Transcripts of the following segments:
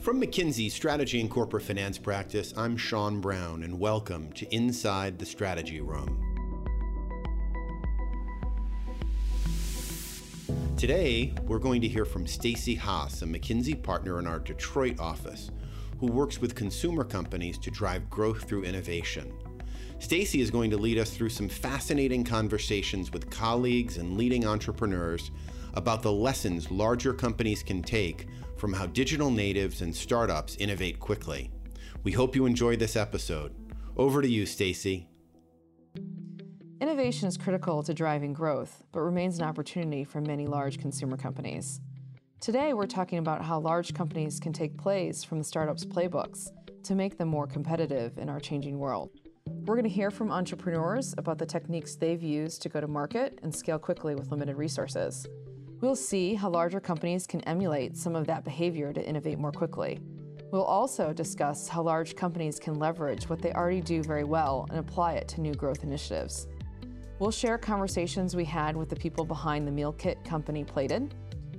From McKinsey's Strategy and Corporate Finance practice, I'm Sean Brown, and welcome to Inside the Strategy Room. Today, we're going to hear from Stacy Haas, a McKinsey partner in our Detroit office, who works with consumer companies to drive growth through innovation. Stacy is going to lead us through some fascinating conversations with colleagues and leading entrepreneurs about the lessons larger companies can take from how digital natives and startups innovate quickly. We hope you enjoy this episode. Over to you, Stacy. Innovation is critical to driving growth, but remains an opportunity for many large consumer companies. Today, we're talking about how large companies can take plays from the startups' playbooks to make them more competitive in our changing world. We're going to hear from entrepreneurs about the techniques they've used to go to market and scale quickly with limited resources. We'll see how larger companies can emulate some of that behavior to innovate more quickly. We'll also discuss how large companies can leverage what they already do very well and apply it to new growth initiatives. We'll share conversations we had with the people behind the meal kit company Plated,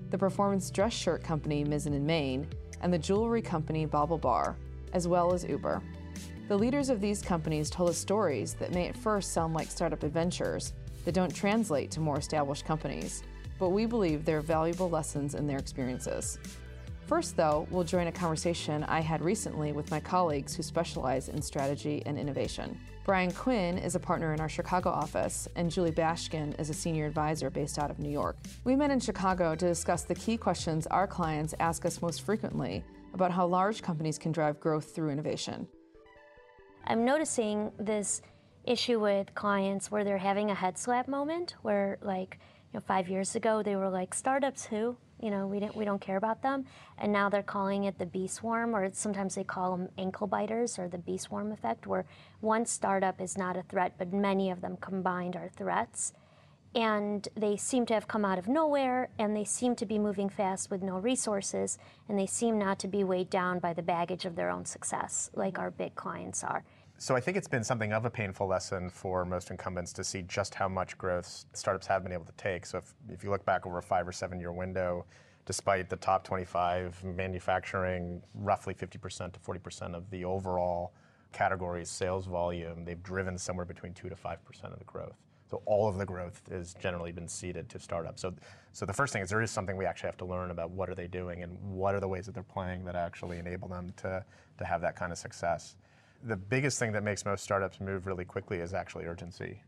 the performance dress shirt company Mizzen and Main, and the jewelry company BaubleBar, as well as Uber. The leaders of these companies told us stories that may at first sound like startup adventures that don't translate to more established companies but we believe there are valuable lessons in their experiences. First, though, we'll join a conversation I had recently with my colleagues who specialize in strategy and innovation. Brian Quinn is a partner in our Chicago office, and Julie Bashkin is a senior advisor based out of New York. We met in Chicago to discuss the key questions our clients ask us most frequently about how large companies can drive growth through innovation. I'm noticing this issue with clients where they're having a head slap moment where, like, you know, five years ago they were like startups who? You know we don't we don't care about them. And now they're calling it the bee swarm or sometimes they call them ankle biters or the bee swarm effect where one startup is not a threat but many of them combined are threats. And they seem to have come out of nowhere and they seem to be moving fast with no resources and they seem not to be weighed down by the baggage of their own success like our big clients are so I think it's been something of a painful lesson for most incumbents to see just how much growth startups have been able to take. So if, if you look back over a five or seven year window, despite the top 25 manufacturing roughly 50% to 40% of the overall category's sales volume, they've driven somewhere between 2 to 5% of the growth. So all of the growth has generally been ceded to startups. So, so the first thing is there is something we actually have to learn about what are they doing and what are the ways that they're playing that actually enable them to, to have that kind of success the biggest thing that makes most startups move really quickly is actually urgency.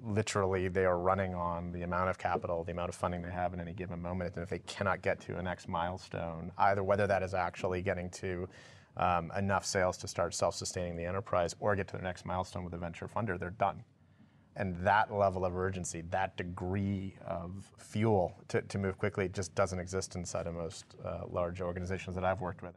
Literally, they are running on the amount of capital, the amount of funding they have in any given moment. And if they cannot get to a next milestone, either whether that is actually getting to um, enough sales to start self sustaining the enterprise or get to the next milestone with a venture funder, they're done. And that level of urgency, that degree of fuel to, to move quickly, just doesn't exist inside of most uh, large organizations that I've worked with.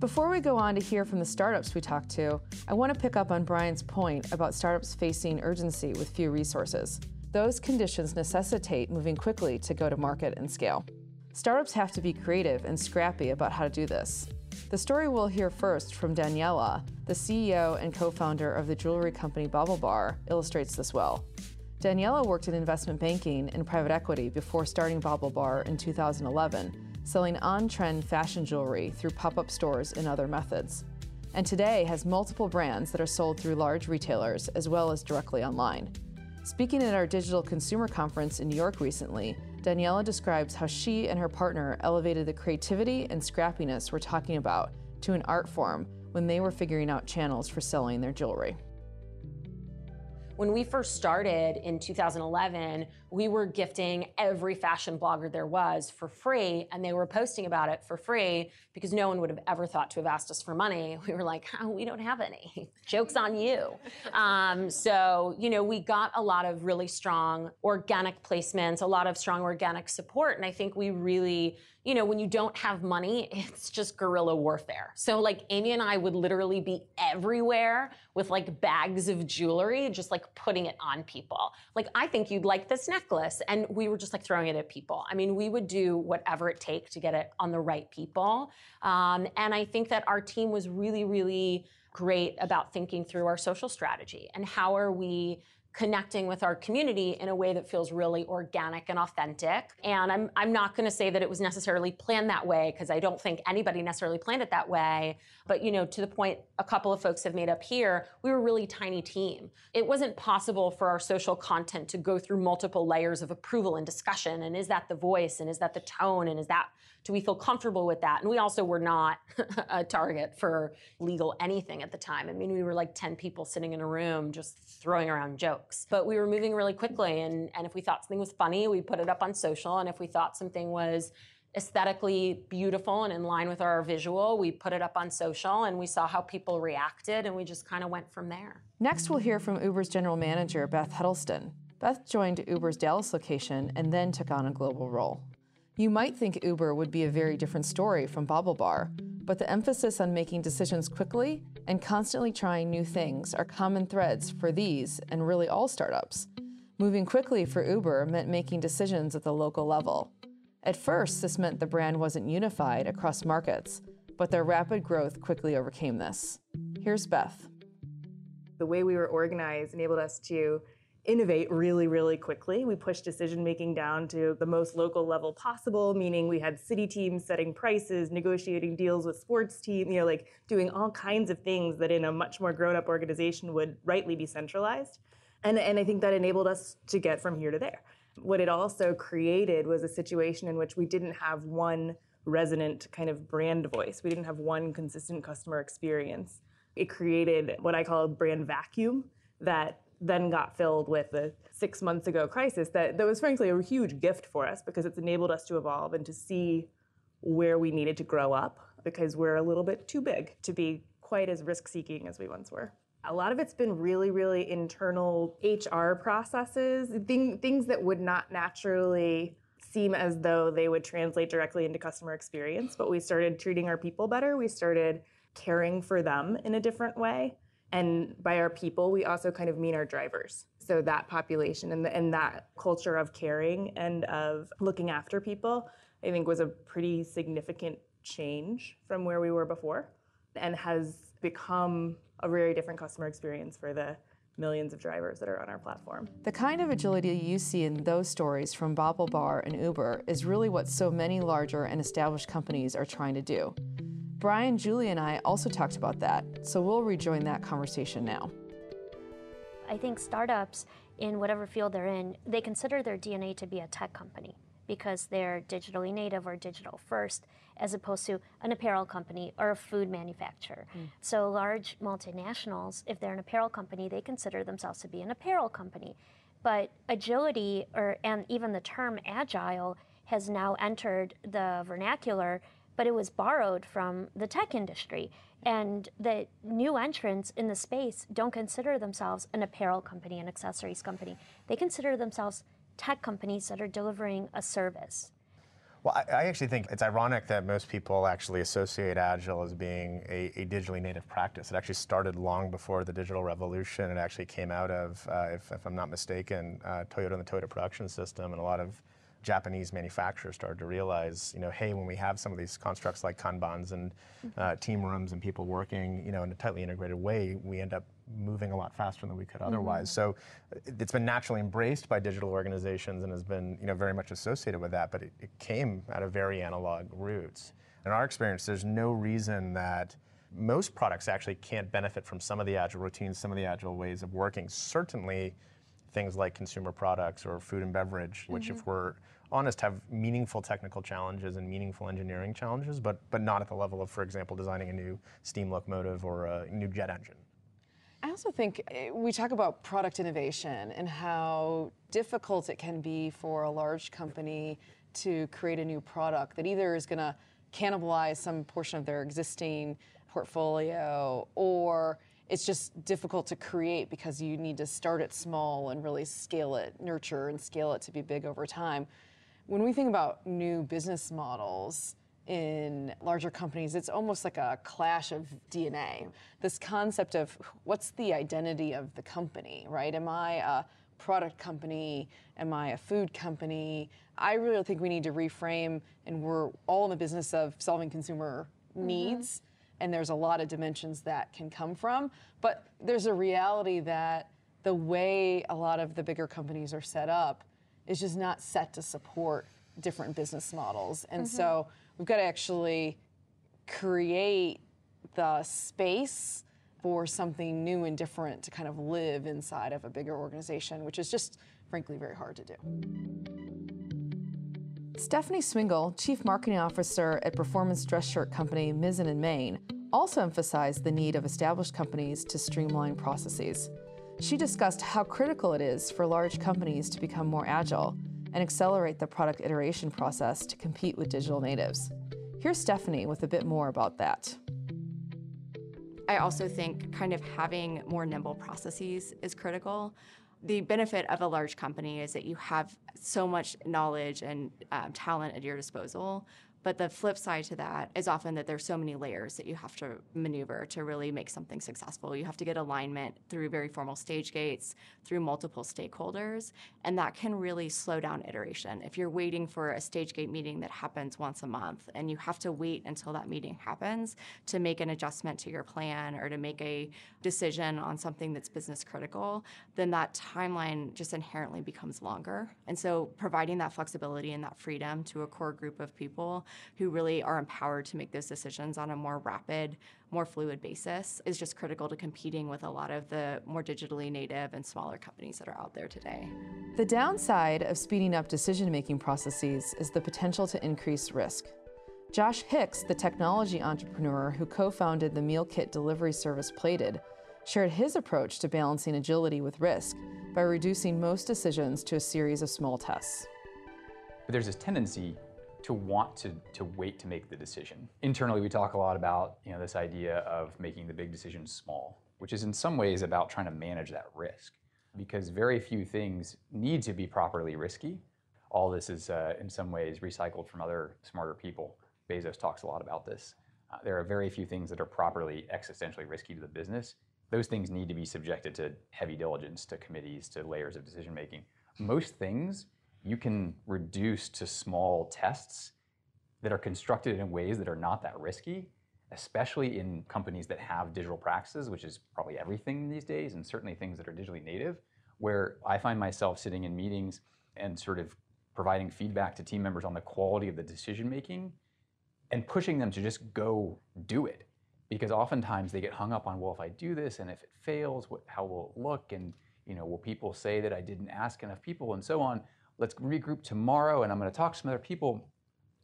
Before we go on to hear from the startups we talked to, I want to pick up on Brian's point about startups facing urgency with few resources. Those conditions necessitate moving quickly to go to market and scale. Startups have to be creative and scrappy about how to do this. The story we'll hear first from Daniela, the CEO and co founder of the jewelry company BaubleBar, illustrates this well. Daniela worked in investment banking and private equity before starting BaubleBar in 2011 selling on trend fashion jewelry through pop up stores and other methods. And today has multiple brands that are sold through large retailers as well as directly online. Speaking at our digital consumer conference in New York recently, Daniela describes how she and her partner elevated the creativity and scrappiness we're talking about to an art form when they were figuring out channels for selling their jewelry. When we first started in 2011, we were gifting every fashion blogger there was for free, and they were posting about it for free because no one would have ever thought to have asked us for money. We were like, oh, we don't have any. Joke's on you. Um, so, you know, we got a lot of really strong organic placements, a lot of strong organic support, and I think we really you know, when you don't have money, it's just guerrilla warfare. So like Amy and I would literally be everywhere with like bags of jewelry, just like putting it on people. Like, I think you'd like this necklace. And we were just like throwing it at people. I mean, we would do whatever it takes to get it on the right people. Um, and I think that our team was really, really great about thinking through our social strategy and how are we connecting with our community in a way that feels really organic and authentic. And I'm, I'm not going to say that it was necessarily planned that way because I don't think anybody necessarily planned it that way. But you know, to the point a couple of folks have made up here, we were a really tiny team. It wasn't possible for our social content to go through multiple layers of approval and discussion. And is that the voice? And is that the tone? And is that do we feel comfortable with that? And we also were not a target for legal anything at the time. I mean, we were like 10 people sitting in a room just throwing around jokes. But we were moving really quickly. And, and if we thought something was funny, we put it up on social. And if we thought something was aesthetically beautiful and in line with our visual, we put it up on social and we saw how people reacted and we just kind of went from there. Next, we'll hear from Uber's general manager, Beth Huddleston. Beth joined Uber's Dallas location and then took on a global role. You might think Uber would be a very different story from BaubleBar, but the emphasis on making decisions quickly and constantly trying new things are common threads for these and really all startups. Moving quickly for Uber meant making decisions at the local level. At first, this meant the brand wasn't unified across markets, but their rapid growth quickly overcame this. Here's Beth. The way we were organized enabled us to innovate really, really quickly. We pushed decision making down to the most local level possible, meaning we had city teams setting prices, negotiating deals with sports teams, you know, like doing all kinds of things that in a much more grown up organization would rightly be centralized. And, and I think that enabled us to get from here to there. What it also created was a situation in which we didn't have one resonant kind of brand voice. We didn't have one consistent customer experience. It created what I call a brand vacuum that then got filled with the six months ago crisis that, that was frankly a huge gift for us because it's enabled us to evolve and to see where we needed to grow up because we're a little bit too big to be quite as risk seeking as we once were. A lot of it's been really, really internal HR processes, thing, things that would not naturally seem as though they would translate directly into customer experience. But we started treating our people better. We started caring for them in a different way. And by our people, we also kind of mean our drivers. So that population and, the, and that culture of caring and of looking after people, I think was a pretty significant change from where we were before and has become a very different customer experience for the millions of drivers that are on our platform. The kind of agility you see in those stories from BaubleBar and Uber is really what so many larger and established companies are trying to do. Brian, Julie, and I also talked about that, so we'll rejoin that conversation now. I think startups, in whatever field they're in, they consider their DNA to be a tech company because they're digitally native or digital first, as opposed to an apparel company or a food manufacturer. Mm. So, large multinationals, if they're an apparel company, they consider themselves to be an apparel company. But agility, or and even the term agile, has now entered the vernacular but it was borrowed from the tech industry. And the new entrants in the space don't consider themselves an apparel company, an accessories company. They consider themselves tech companies that are delivering a service. Well, I, I, actually think it's ironic that most people actually associate Agile as being a, a, digitally native practice. It actually started long before the digital revolution. It actually came out of, uh, if, if, I'm not mistaken, uh, Toyota and the Toyota production system, and a lot of Japanese manufacturers started to realize, you know, hey, when we have some of these constructs like kanbans and uh, team rooms and people working, you know, in a tightly integrated way, we end up moving a lot faster than we could otherwise. Mm-hmm. So it's been naturally embraced by digital organizations and has been, you know, very much associated with that. But it, it came out of very analog roots. In our experience, there's no reason that most products actually can't benefit from some of the agile routines, some of the agile ways of working. Certainly things like consumer products or food and beverage, which, mm-hmm. if we're honest, have meaningful technical challenges and meaningful engineering challenges, but, but not at the level of, for example, designing a new steam locomotive or a new jet engine. I also think eh, we talk about product innovation and how difficult it can be for a large company to create a new product that either is going to cannibalize some portion of their existing portfolio or it's just difficult to create because you need to start it small and really scale it, nurture and scale it to be big over time. When we think about new business models in larger companies, it's almost like a clash of DNA. This concept of what's the identity of the company, right? Am I a product company? Am I a food company? I really think we need to reframe, and we're all in the business of solving consumer mm-hmm. needs and there's a lot of dimensions that can come from. But there's a reality that the way a lot of the bigger companies are set up is just not set to support different business models. And mm-hmm. so we've got to actually create the space for something new and different to kind of live inside of a bigger organization, which is just frankly very hard to do. Stephanie Swingle, Chief Marketing Officer at performance dress shirt company Mizzen in Main, also emphasized the need of established companies to streamline processes. She discussed how critical it is for large companies to become more agile and accelerate the product iteration process to compete with digital natives. Here's Stephanie with a bit more about that. I also think kind of having more nimble processes is critical the benefit of a large company is that you have so much knowledge and um, talent at your disposal but the flip side to that is often that there's so many layers that you have to maneuver to really make something successful. You have to get alignment through very formal stage gates, through multiple stakeholders, and that can really slow down iteration. If you're waiting for a stage gate meeting that happens once a month and you have to wait until that meeting happens to make an adjustment to your plan or to make a decision on something that's business critical, then that timeline just inherently becomes longer. And so providing that flexibility and that freedom to a core group of people who really are empowered to make those decisions on a more rapid, more fluid basis is just critical to competing with a lot of the more digitally native and smaller companies that are out there today. The downside of speeding up decision making processes is the potential to increase risk. Josh Hix, the technology entrepreneur who co founded the meal kit delivery service Plated, shared his approach to balancing agility with risk by reducing most decisions to a series of small tests. But there's this tendency to want to, to wait to make the decision. Internally, we talk a lot about you know, this idea of making the big decisions small, which is in some ways about trying to manage that risk because very few things need to be properly risky. All this is uh, in some ways recycled from other smarter people. Bezos talks a lot about this. Uh, there are very few things that are properly existentially risky to the business. Those things need to be subjected to heavy diligence, to committees, to layers of decision making. Most things you can reduce to small tests that are constructed in ways that are not that risky, especially in companies that have digital practices, which is probably everything these days, and certainly things that are digitally native, where I find myself sitting in meetings and sort of providing feedback to team members on the quality of the decision making and pushing them to just go do it. Because oftentimes they get hung up on, well, if I do this and if it fails, what, how will it look? And you know, will people say that I didn't ask enough people and so on? Let's regroup tomorrow and I'm going to talk to some other people.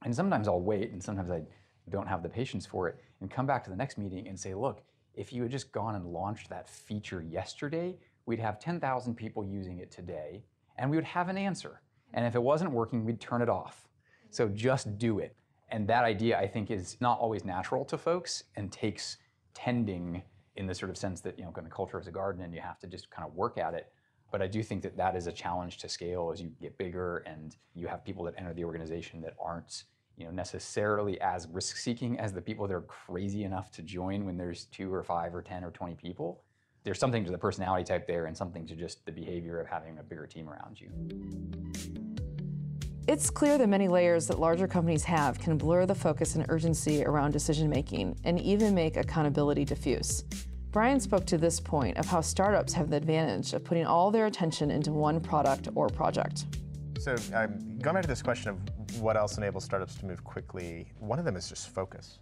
And sometimes I'll wait and sometimes I don't have the patience for it and come back to the next meeting and say, look, if you had just gone and launched that feature yesterday, we'd have 10,000 people using it today and we would have an answer. And if it wasn't working, we'd turn it off. So just do it. And that idea, I think, is not always natural to folks and takes tending in the sort of sense that, you know, kind of culture is a garden and you have to just kind of work at it. But I do think that that is a challenge to scale as you get bigger and you have people that enter the organization that aren't you know, necessarily as risk seeking as the people that are crazy enough to join when there's two or five or 10 or 20 people. There's something to the personality type there and something to just the behavior of having a bigger team around you. It's clear the many layers that larger companies have can blur the focus and urgency around decision making and even make accountability diffuse. Brian spoke to this point of how startups have the advantage of putting all their attention into one product or project. So, um, going back to this question of what else enables startups to move quickly, one of them is just focus.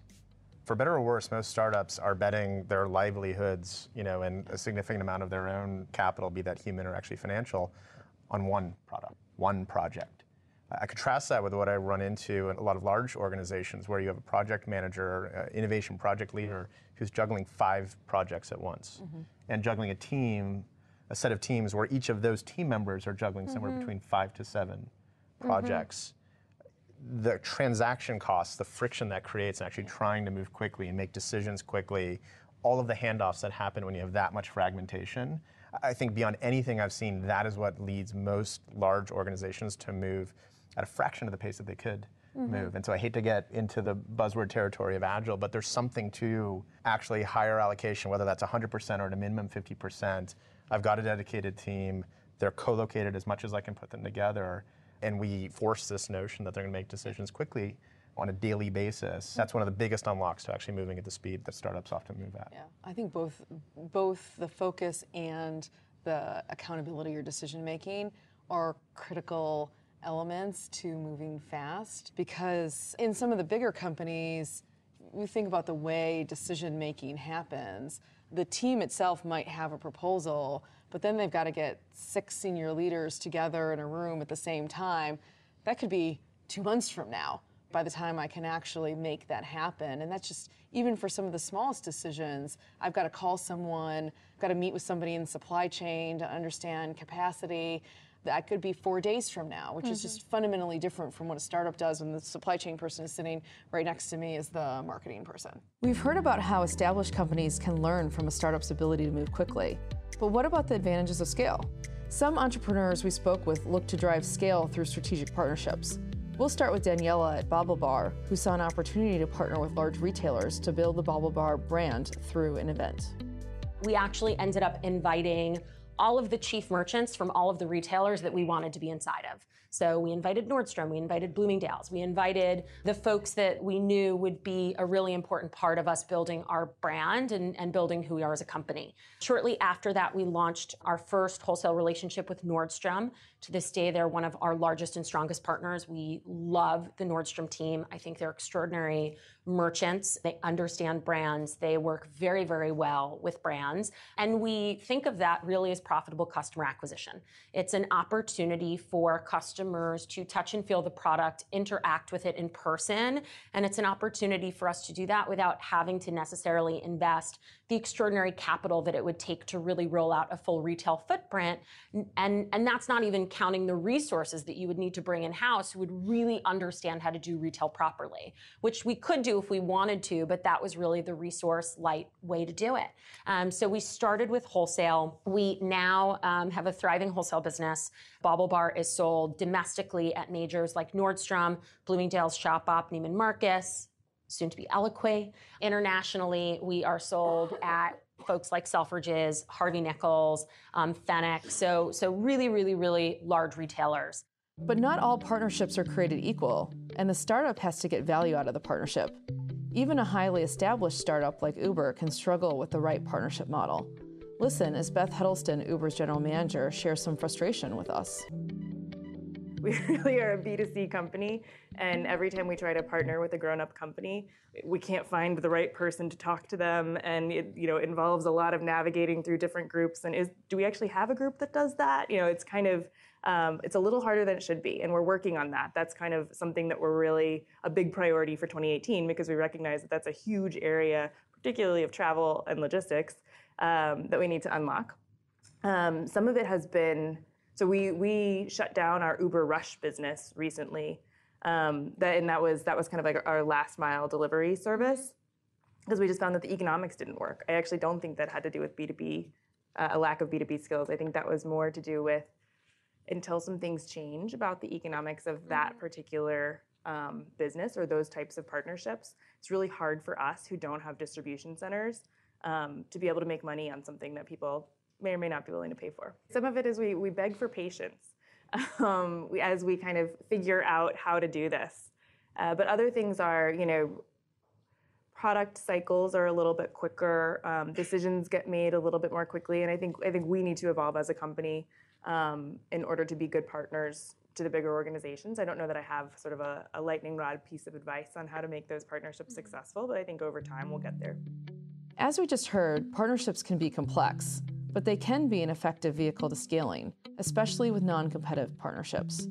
For better or worse, most startups are betting their livelihoods, you know, and a significant amount of their own capital, be that human or actually financial, on one product, one project. I contrast that with what I run into in a lot of large organizations where you have a project manager, uh, innovation project leader who's juggling five projects at once mm-hmm. and juggling a team, a set of teams where each of those team members are juggling mm-hmm. somewhere between five to 7 mm-hmm. projects. Mm-hmm. The transaction costs, the friction that creates, and actually trying to move quickly and make decisions quickly, all of the handoffs that happen when you have that much fragmentation. I think beyond anything I've seen, that is what leads most large organizations to move at a fraction of the pace that they could mm-hmm. move. And so I hate to get into the buzzword territory of agile, but there's something to actually higher allocation, whether that's 100% or at a minimum 50%. I've got a dedicated team. They're co-located as much as I can put them together. And we force this notion that they're going to make decisions quickly on a daily basis. That's one of the biggest unlocks to actually moving at the speed that startups often move at. Yeah, I think both both the focus and the accountability or decision making are critical elements to moving fast because in some of the bigger companies, we think about the way decision making happens. The team itself might have a proposal, but then they've got to get six senior leaders together in a room at the same time. That could be two months from now by the time I can actually make that happen. And that's just, even for some of the smallest decisions, I've got to call someone, got to meet with somebody in supply chain to understand capacity that could be four days from now, which mm-hmm. is just fundamentally different from what a startup does when the supply chain person is sitting right next to me as the marketing person. We've heard about how established companies can learn from a startup's ability to move quickly. But what about the advantages of scale? Some entrepreneurs we spoke with look to drive scale through strategic partnerships. We'll start with Daniela at BaubleBar, who saw an opportunity to partner with large retailers to build the BaubleBar brand through an event. We actually ended up inviting all of the chief merchants from all of the retailers that we wanted to be inside of. So we invited Nordstrom, we invited Bloomingdale's, we invited the folks that we knew would be a really important part of us building our brand and, and building who we are as a company. Shortly after that, we launched our first wholesale relationship with Nordstrom. To this day, they're one of our largest and strongest partners. We love the Nordstrom team. I think they're extraordinary merchants. They understand brands. They work very, very well with brands. And we think of that really as profitable customer acquisition. It's an opportunity for customers to touch and feel the product, interact with it in person. And it's an opportunity for us to do that without having to necessarily invest the extraordinary capital that it would take to really roll out a full retail footprint. And, and that's not even counting the resources that you would need to bring in house who would really understand how to do retail properly, which we could do if we wanted to, but that was really the resource light way to do it. Um, so we started with wholesale. We now um, have a thriving wholesale business. Bobble BaubleBar is sold domestically at majors like Nordstrom, Bloomingdale's, Shopbop, Neiman Marcus, soon to be Eloquii. Internationally, we are sold at folks like Selfridges, Harvey Nichols, um, Fenwick. So, so really, really, really large retailers. But not all partnerships are created equal, and the startup has to get value out of the partnership. Even a highly established startup like Uber can struggle with the right partnership model. Listen as Beth Huddleston, Uber's general manager, shares some frustration with us. We really are a B2C company, and every time we try to partner with a grown-up company, we can't find the right person to talk to them, and it you know involves a lot of navigating through different groups. And is do we actually have a group that does that? You know, it's kind of um, it's a little harder than it should be, and we're working on that. That's kind of something that we're really a big priority for 2018 because we recognize that that's a huge area, particularly of travel and logistics, um, that we need to unlock. Um, some of it has been so we we shut down our Uber Rush business recently. Um, that and that was that was kind of like our last mile delivery service because we just found that the economics didn't work. I actually don't think that had to do with B2B, uh, lack of B2B skills. I think that was more to do with until some things change about the economics of that mm-hmm. particular um, business or those types of partnerships. It's really hard for us who don't have distribution centers um, to be able to make money on something that people may or may not be willing to pay for. Some of it is we, we beg for patience um, we, as we kind of figure out how to do this. Uh, but other things are, you know, product cycles are a little bit quicker. Um, decisions get made a little bit more quickly, and I think I think we need to evolve as a company um, in order to be good partners to the bigger organizations. I don't know that I have sort of a, a lightning rod piece of advice on how to make those partnerships successful, but I think over time we'll get there. As we just heard, partnerships can be complex but they can be an effective vehicle to scaling, especially with non competitive partnerships.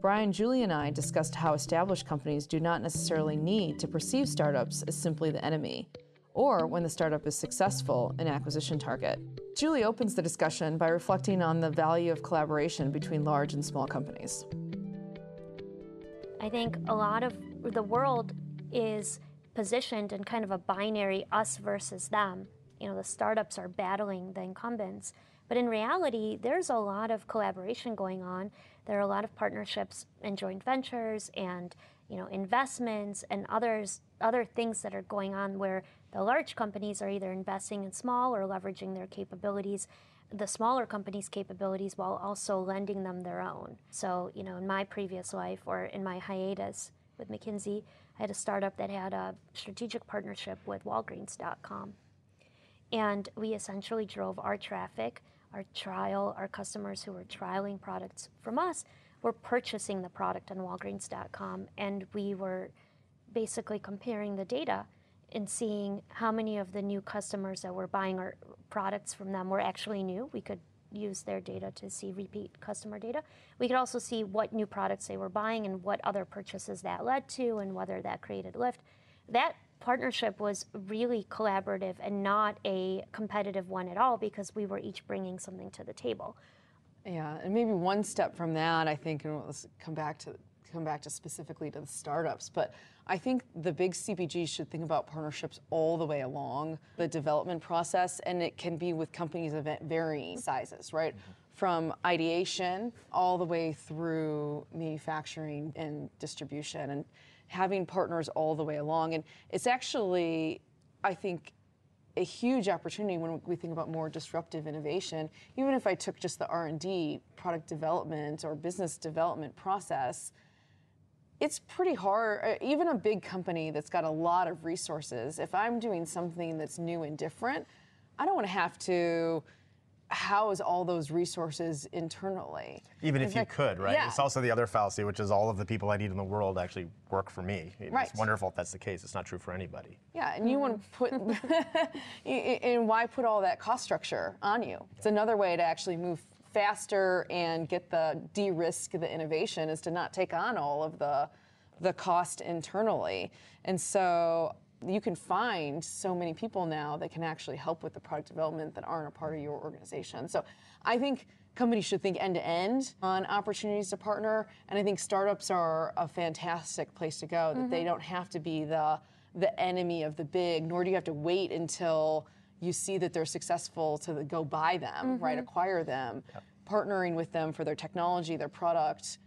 Brian, Julie, and I discussed how established companies do not necessarily need to perceive startups as simply the enemy, or when the startup is successful, an acquisition target. Julie opens the discussion by reflecting on the value of collaboration between large and small companies. I think a lot of the world is positioned in kind of a binary us versus them you know the startups are battling the incumbents. But in reality, there's a lot of collaboration going on. There are a lot of partnerships and joint ventures and you know investments and others other things that are going on where the large companies are either investing in small or leveraging their capabilities the smaller companies capabilities while also lending them their own so you know in my previous life or in my hiatus with mckinsey i had a startup that had a strategic partnership with walgreens.com and we essentially drove our traffic, our trial, our customers who were trialing products from us were purchasing the product on Walgreens.com, and we were basically comparing the data and seeing how many of the new customers that were buying our products from them were actually new. We could use their data to see repeat customer data. We could also see what new products they were buying and what other purchases that led to and whether that created lift. That partnership was really collaborative and not a competitive one at all because we were each bringing something to the table. Yeah, and maybe one step from that, I think, and let's come back to come back to specifically to the startups, but I think the big CPGs should think about partnerships all the way along the development process, and it can be with companies of varying sizes, right? Mm-hmm. From ideation all the way through manufacturing and distribution, and having partners all the way along. And it's actually, I think, a huge opportunity when we think about more disruptive innovation. Even if I took just the R&D, product development or business development process, it's pretty hard. uh, Even a big company that's got a lot of resources, if I'm doing something that's new and different, I don't want to have to house all those resources internally. Even if you like- could, right? yeah. It's also the other fallacy, which is all of the people I need in the world actually work for me. It's Right. wonderful if that's the case. It's not true for anybody. Yeah, and you want to put, mm-hmm. and why put all that cost structure on you? It's another way to actually move faster and get the de-risk the innovation is to not take on all of the the cost internally. And so you can find so many people now that can actually help with the product development that aren't a part of your organization. So I think companies should think end to end on opportunities to partner, and I think startups are a fantastic place to go. That they mm-hmm. don't have to be the the enemy of the big, nor do you have to wait until you see that they're successful to go buy them, right? Mm-hmm. Acquire them. Partnering with them for their technology, their product,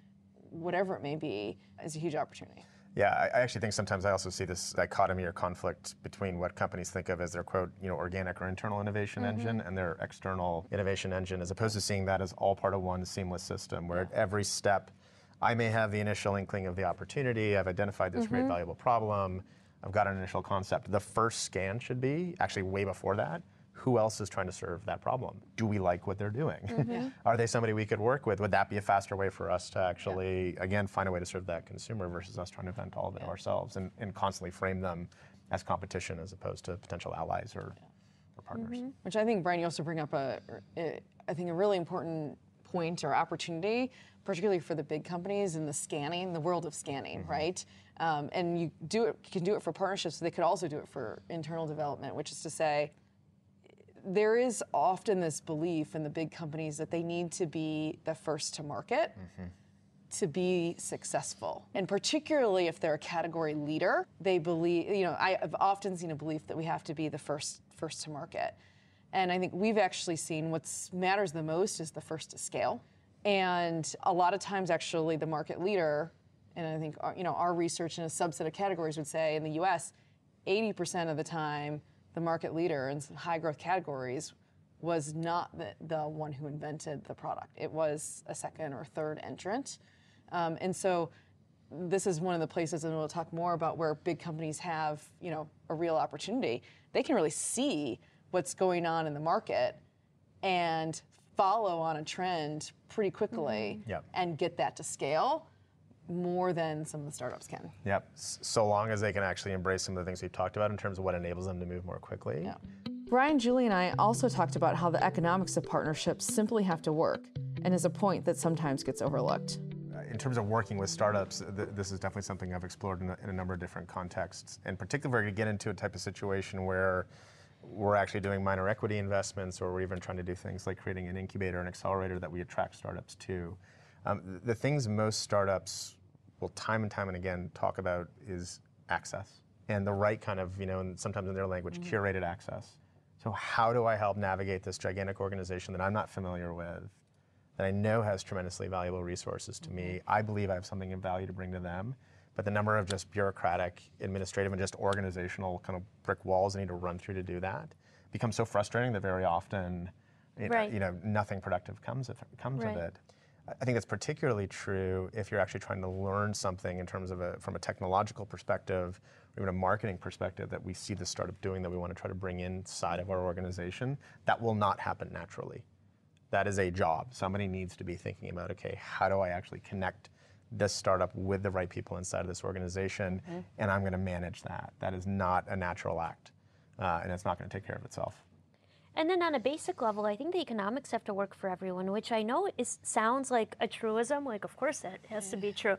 whatever it may be, is a huge opportunity. Yeah, I actually think sometimes I also see this dichotomy or conflict between what companies think of as their quote, you know, organic or internal innovation mm-hmm. engine and their external innovation engine, as opposed to seeing that as all part of one seamless system where at every step I may have the initial inkling of the opportunity, I've identified this great mm-hmm. valuable problem, I've got an initial concept. The first scan should be actually way before that. Who else is trying to serve that problem? Do we like what they're doing? Mm-hmm. Are they somebody we could work with? Would that be a faster way for us to actually, again, find a way to serve that consumer versus us trying to invent all of it ourselves and, and constantly frame them as competition as opposed to potential allies or, or partners? Mm-hmm. Which I think, Brian, you also bring up a, a, I think a really important point or opportunity, particularly for the big companies in the scanning, the world of scanning, mm-hmm. right? Um, and you do it, you can do it for partnerships. They could also do it for internal development, which is to say, there is often this belief in the big companies that they need to be the first to market to be successful. And particularly if they're a category leader, they believe, you know, I have often seen a belief that we have to be the first first to market. And I think we've actually seen what matters the most is the first to scale. And a lot of times actually the market leader, and I think you know, our research in a subset of categories would say in the US, 80% of the time the market leader in high growth categories was not the, the one who invented the product. It was a second or third entrant. Um, and so this is one of the places, and we'll talk more about where big companies have, you know, a real opportunity. They can really see what's going on in the market and follow on a trend pretty quickly Yep. and get that to scale more than some of the startups can. Yep. So long as they can actually embrace some of the things we've talked about in terms of what enables them to move more quickly. Yeah. Brian, Julie, and I also talked about how the economics of partnerships simply have to work, and is a point that sometimes gets overlooked. in terms of working with startups, th- this is definitely something I've explored in a, in a number of different contexts. In particular, to get into a type of situation where we're actually doing minor equity investments, or we're even trying to do things like creating an incubator and accelerator that we attract startups to. Um, the things most startups will time and time and again talk about is access and the right kind of, you know, and sometimes in their language, mm-hmm. curated access. So how do I help navigate this gigantic organization that I'm not familiar with? that I know has tremendously valuable resources to me. Mm-hmm. I believe I have something of value to bring to them. But the number of just bureaucratic, administrative, and just organizational kind of brick walls I need to run through to do that becomes so frustrating that very often, you know, Right. you know nothing productive comes of, comes Right. of it. I- think that's particularly true if you're actually trying to learn something in terms of a, from a technological perspective or even a marketing perspective that we see the startup doing that we want to try to bring inside of our organization. That will not happen naturally that is a job. Somebody needs to be thinking about, okay, how do I actually connect this startup with the right people inside of this organization, mm-hmm. and I'm going to manage that. That is not a natural act, uh, and it's not going to take care of itself. And then on a basic level, I think the economics have to work for everyone, which I know is sounds like a truism. Like, of course, that has to be true,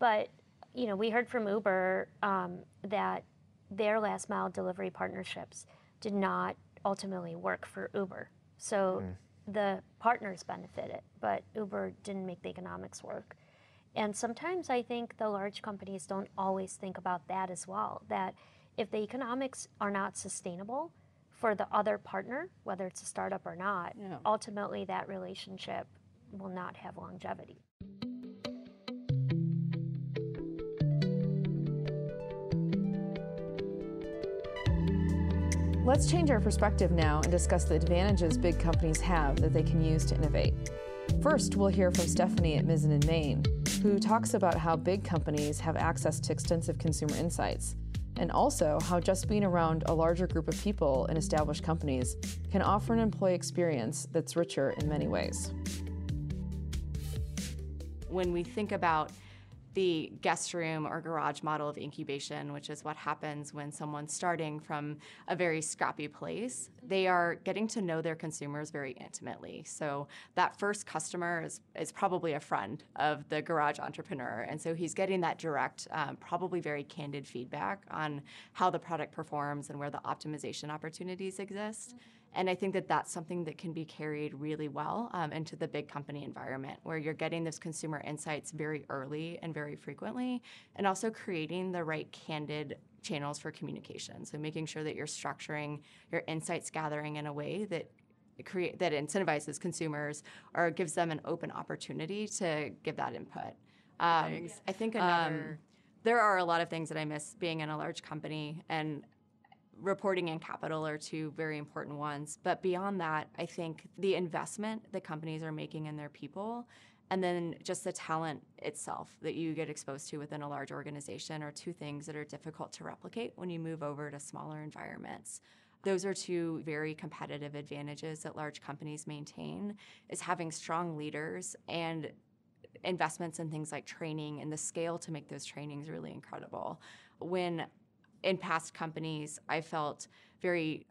but you know, we heard from Uber um, that their last mile delivery partnerships did not ultimately work for Uber. So mm. the partners benefited, but Uber didn't make the economics work. And sometimes I think the large companies don't always think about that as well. That if the economics are not sustainable for the other partner, whether it's a startup or not, yeah. ultimately that relationship will not have longevity. Let's change our perspective now and discuss the advantages big companies have that they can use to innovate. First, we'll hear from Stephanie at Mizzen and Main, who talks about how big companies have access to extensive consumer insights, and also how just being around a larger group of people in established companies can offer an employee experience that's richer in many ways. When we think about the guest room or garage model of incubation, which is what happens when someone's starting from a very scrappy place. They are getting to know their consumers very intimately. So that first customer is, is probably a friend of the garage entrepreneur. And so he's getting that direct, um, probably very candid feedback on how the product performs and where the optimization opportunities exist. Mm-hmm. And I think that that's something that can be carried really well um, into the big company environment where you're getting those consumer insights very early and very frequently, and also creating the right candid channels for communication. So making sure that you're structuring your insights gathering in a way that create that incentivizes consumers or gives them an open opportunity to give that input. Um, I think another. Um, there are a lot of things that I miss being in a large company, and reporting and capital are two very important ones. But beyond that, I think the investment that companies are making in their people and then just the talent itself that you get exposed to within a large organization are two things that are difficult to replicate when you move over to smaller environments those are two very competitive advantages that large companies maintain is having strong leaders and investments in things like training and the scale to make those trainings really incredible when in past companies, I felt very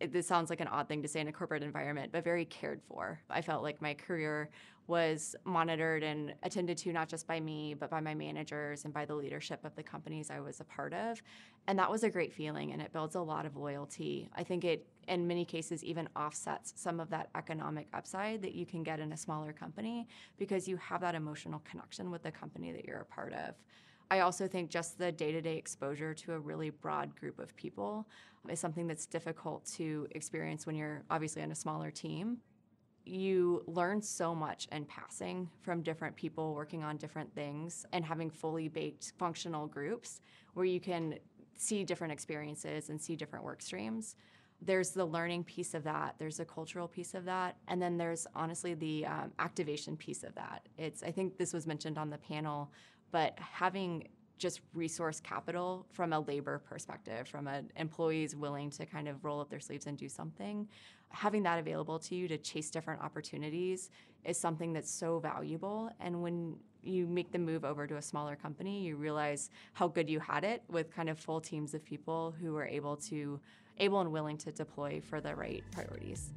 this sounds like an odd thing to say in a corporate environment, but very cared for. I felt like my career was monitored and attended to not just by me, but by my managers and by the leadership of the companies I was a part of. And that was a great feeling and it builds a lot of loyalty. I think it, in many cases, even offsets some of that economic upside that you can get in a smaller company because you have that emotional connection with the company that you're a part of. I also think just the day to day exposure to a really broad group of people is something that's difficult to experience when you're obviously on a smaller team. You learn so much in passing from different people working on different things and having fully baked functional groups where you can see different experiences and see different work streams. There's the learning piece of that, there's the cultural piece of that, and then there's honestly the um, activation piece of that. It's I think this was mentioned on the panel but having just resource capital from a labor perspective, from an employees willing to kind of roll up their sleeves and do something, having that available to you to chase different opportunities is something that's so valuable. And when you make the move over to a smaller company, you realize how good you had it with kind of full teams of people who were able to able and willing to deploy for the right priorities.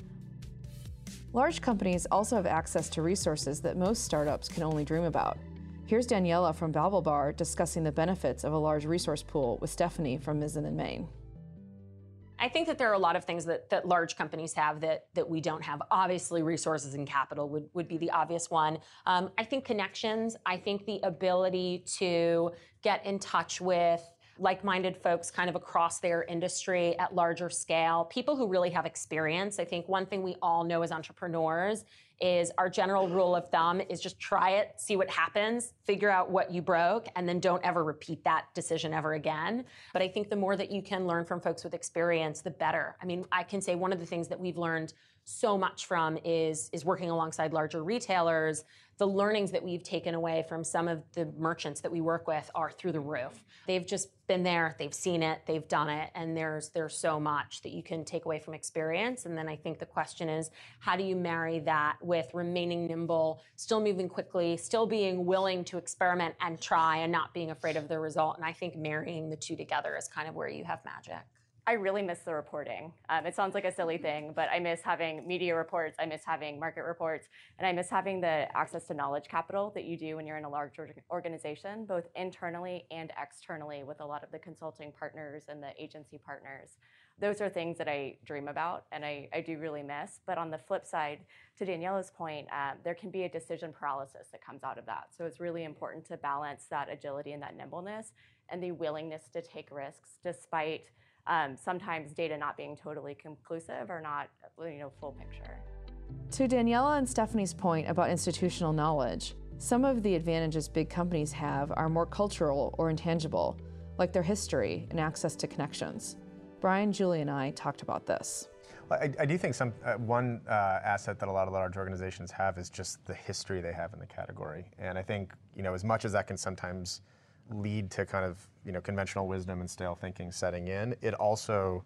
Large companies also have access to resources that most startups can only dream about. Here's Daniela from BaubleBar discussing the benefits of a large resource pool with Stephanie from Mizzen and Main. I think that there are a lot of things that, that large companies have that, that we don't have. Obviously, resources and capital would, would be the obvious one. Um, I think connections, I think the ability to get in touch with like minded folks kind of across their industry at larger scale, people who really have experience. I think one thing we all know as entrepreneurs is our general rule of thumb is just try it, see what happens, figure out what you broke, and then don't ever repeat that decision ever again. But I think the more that you can learn from folks with experience, the better. I mean, I can say one of the things that we've learned so much from is is working alongside larger retailers the learnings that we've taken away from some of the merchants that we work with are through the roof. They've just been there, they've seen it, they've done it, and there's there's so much that you can take away from experience. And then I think the question is, how do you marry that with remaining nimble, still moving quickly, still being willing to experiment and try, and not being afraid of the result? And I think marrying the two together is kind of where you have magic. I really miss the reporting. Um, it sounds like a silly thing, but I miss having media reports, I miss having market reports, and I miss having the access to knowledge capital that you do when you're in a large organization, both internally and externally with a lot of the consulting partners and the agency partners. Those are things that I dream about and I, I do really miss. But on the flip side, to Daniela's point, um, there can be a decision paralysis that comes out of that. So it's really important to balance that agility and that nimbleness and the willingness to take risks despite um, sometimes data not being totally conclusive or not you know full picture. To Daniela and Stephanie's point about institutional knowledge, some of the advantages big companies have are more cultural or intangible, like their history and access to connections. Brian, Julie, and I talked about this. I, I do think some uh, one uh, asset that a lot of large organizations have is just the history they have in the category, and I think you know as much as that can sometimes lead to kind of you know conventional wisdom and stale thinking setting in, it also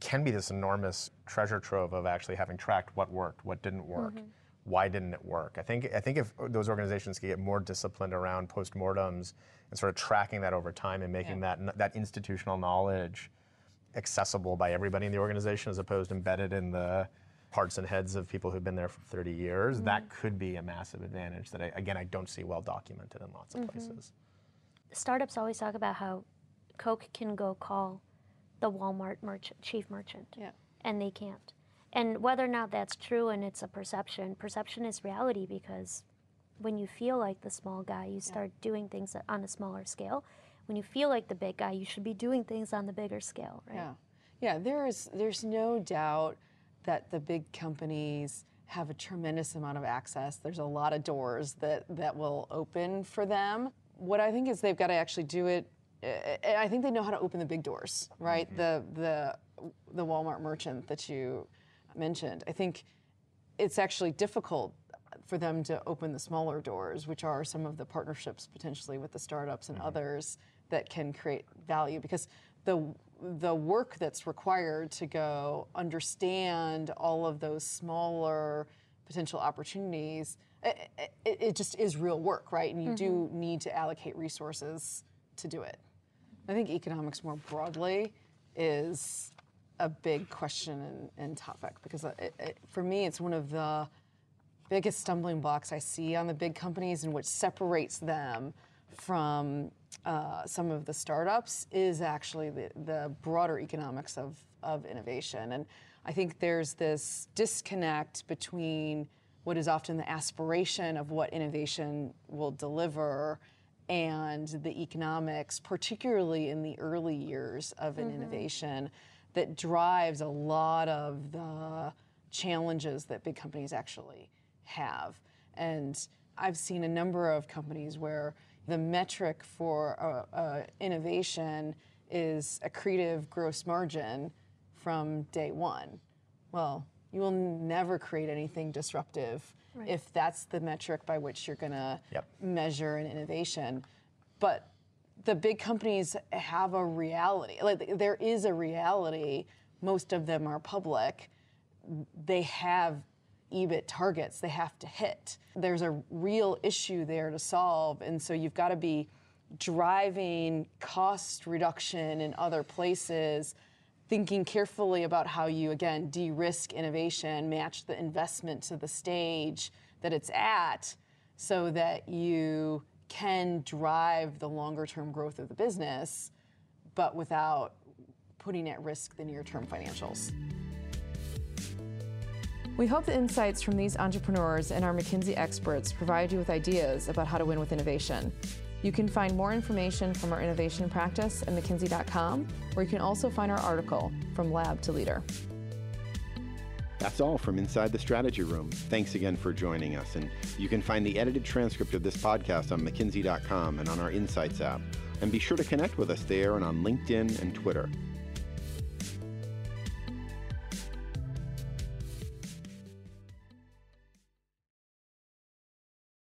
can be this enormous treasure trove of actually having tracked what worked, what didn't work, mm-hmm. why didn't it work. I think I think if those organizations can get more disciplined around postmortems and sort of tracking that over time and making yeah. that that institutional knowledge accessible by everybody in the organization as opposed to embedded in the hearts and heads of people who've been there for 30 years, mm-hmm. that could be a massive advantage that I, again I don't see well documented in lots of mm-hmm. places startups always talk about how Coke can go call the Walmart merchant, chief merchant, yeah. and they can't. And whether or not that's true and it's a perception, perception is reality because when you feel like the small guy, you start yeah. doing things on a smaller scale. When you feel like the big guy, you should be doing things on the bigger scale, right? Yeah, yeah. There is there's no doubt that the big companies have a tremendous amount of access. There's a lot of doors that that will open for them what I think is they've got to actually do it. Eh, eh, I think they know how to open the big doors, right? Mm-hmm. The the the Walmart merchant that you mentioned. I think it's actually difficult for them to open the smaller doors, which are some of the partnerships potentially with the startups and mm-hmm. others that can create value because the the work that's required to go understand all of those smaller potential opportunities it, it, it, just is real work, right? And you mm-hmm. do need to allocate resources to do it. I think economics more broadly is a big question and, and topic because it, for me, it's one of the biggest stumbling blocks I see on the big companies and which separates them from uh, some of the startups is actually the, the broader economics of, of innovation. And I think there's this disconnect between what is often the aspiration of what innovation will deliver and the economics, particularly in the early years of an mm-hmm. innovation, that drives a lot of the challenges that big companies actually have. And I've seen a number of companies where the metric for uh, uh, innovation is accretive gross margin from day one. Well, you will never create anything disruptive right. if that's the metric by which you're going to yep. measure an innovation. But the big companies have a reality. Like there is a reality. Most of them are public. They have EBIT targets they have to hit. There's a real issue there to solve, and so you've got to be driving cost reduction in other places thinking carefully about how you, again, de risk innovation, match the investment to the stage that it's at so that you can drive the longer term growth of the business, but without putting at risk the near term financials. We hope the insights from these entrepreneurs and our McKinsey experts provide you with ideas about how to win with innovation. You can find more information from our innovation practice at McKinsey.com, where you can also find our article, From Lab to Leader. That's all from Inside the Strategy Room. Thanks again for joining us. And you can find the edited transcript of this podcast on McKinsey.com and on our Insights app. And be sure to connect with us there and on LinkedIn and Twitter.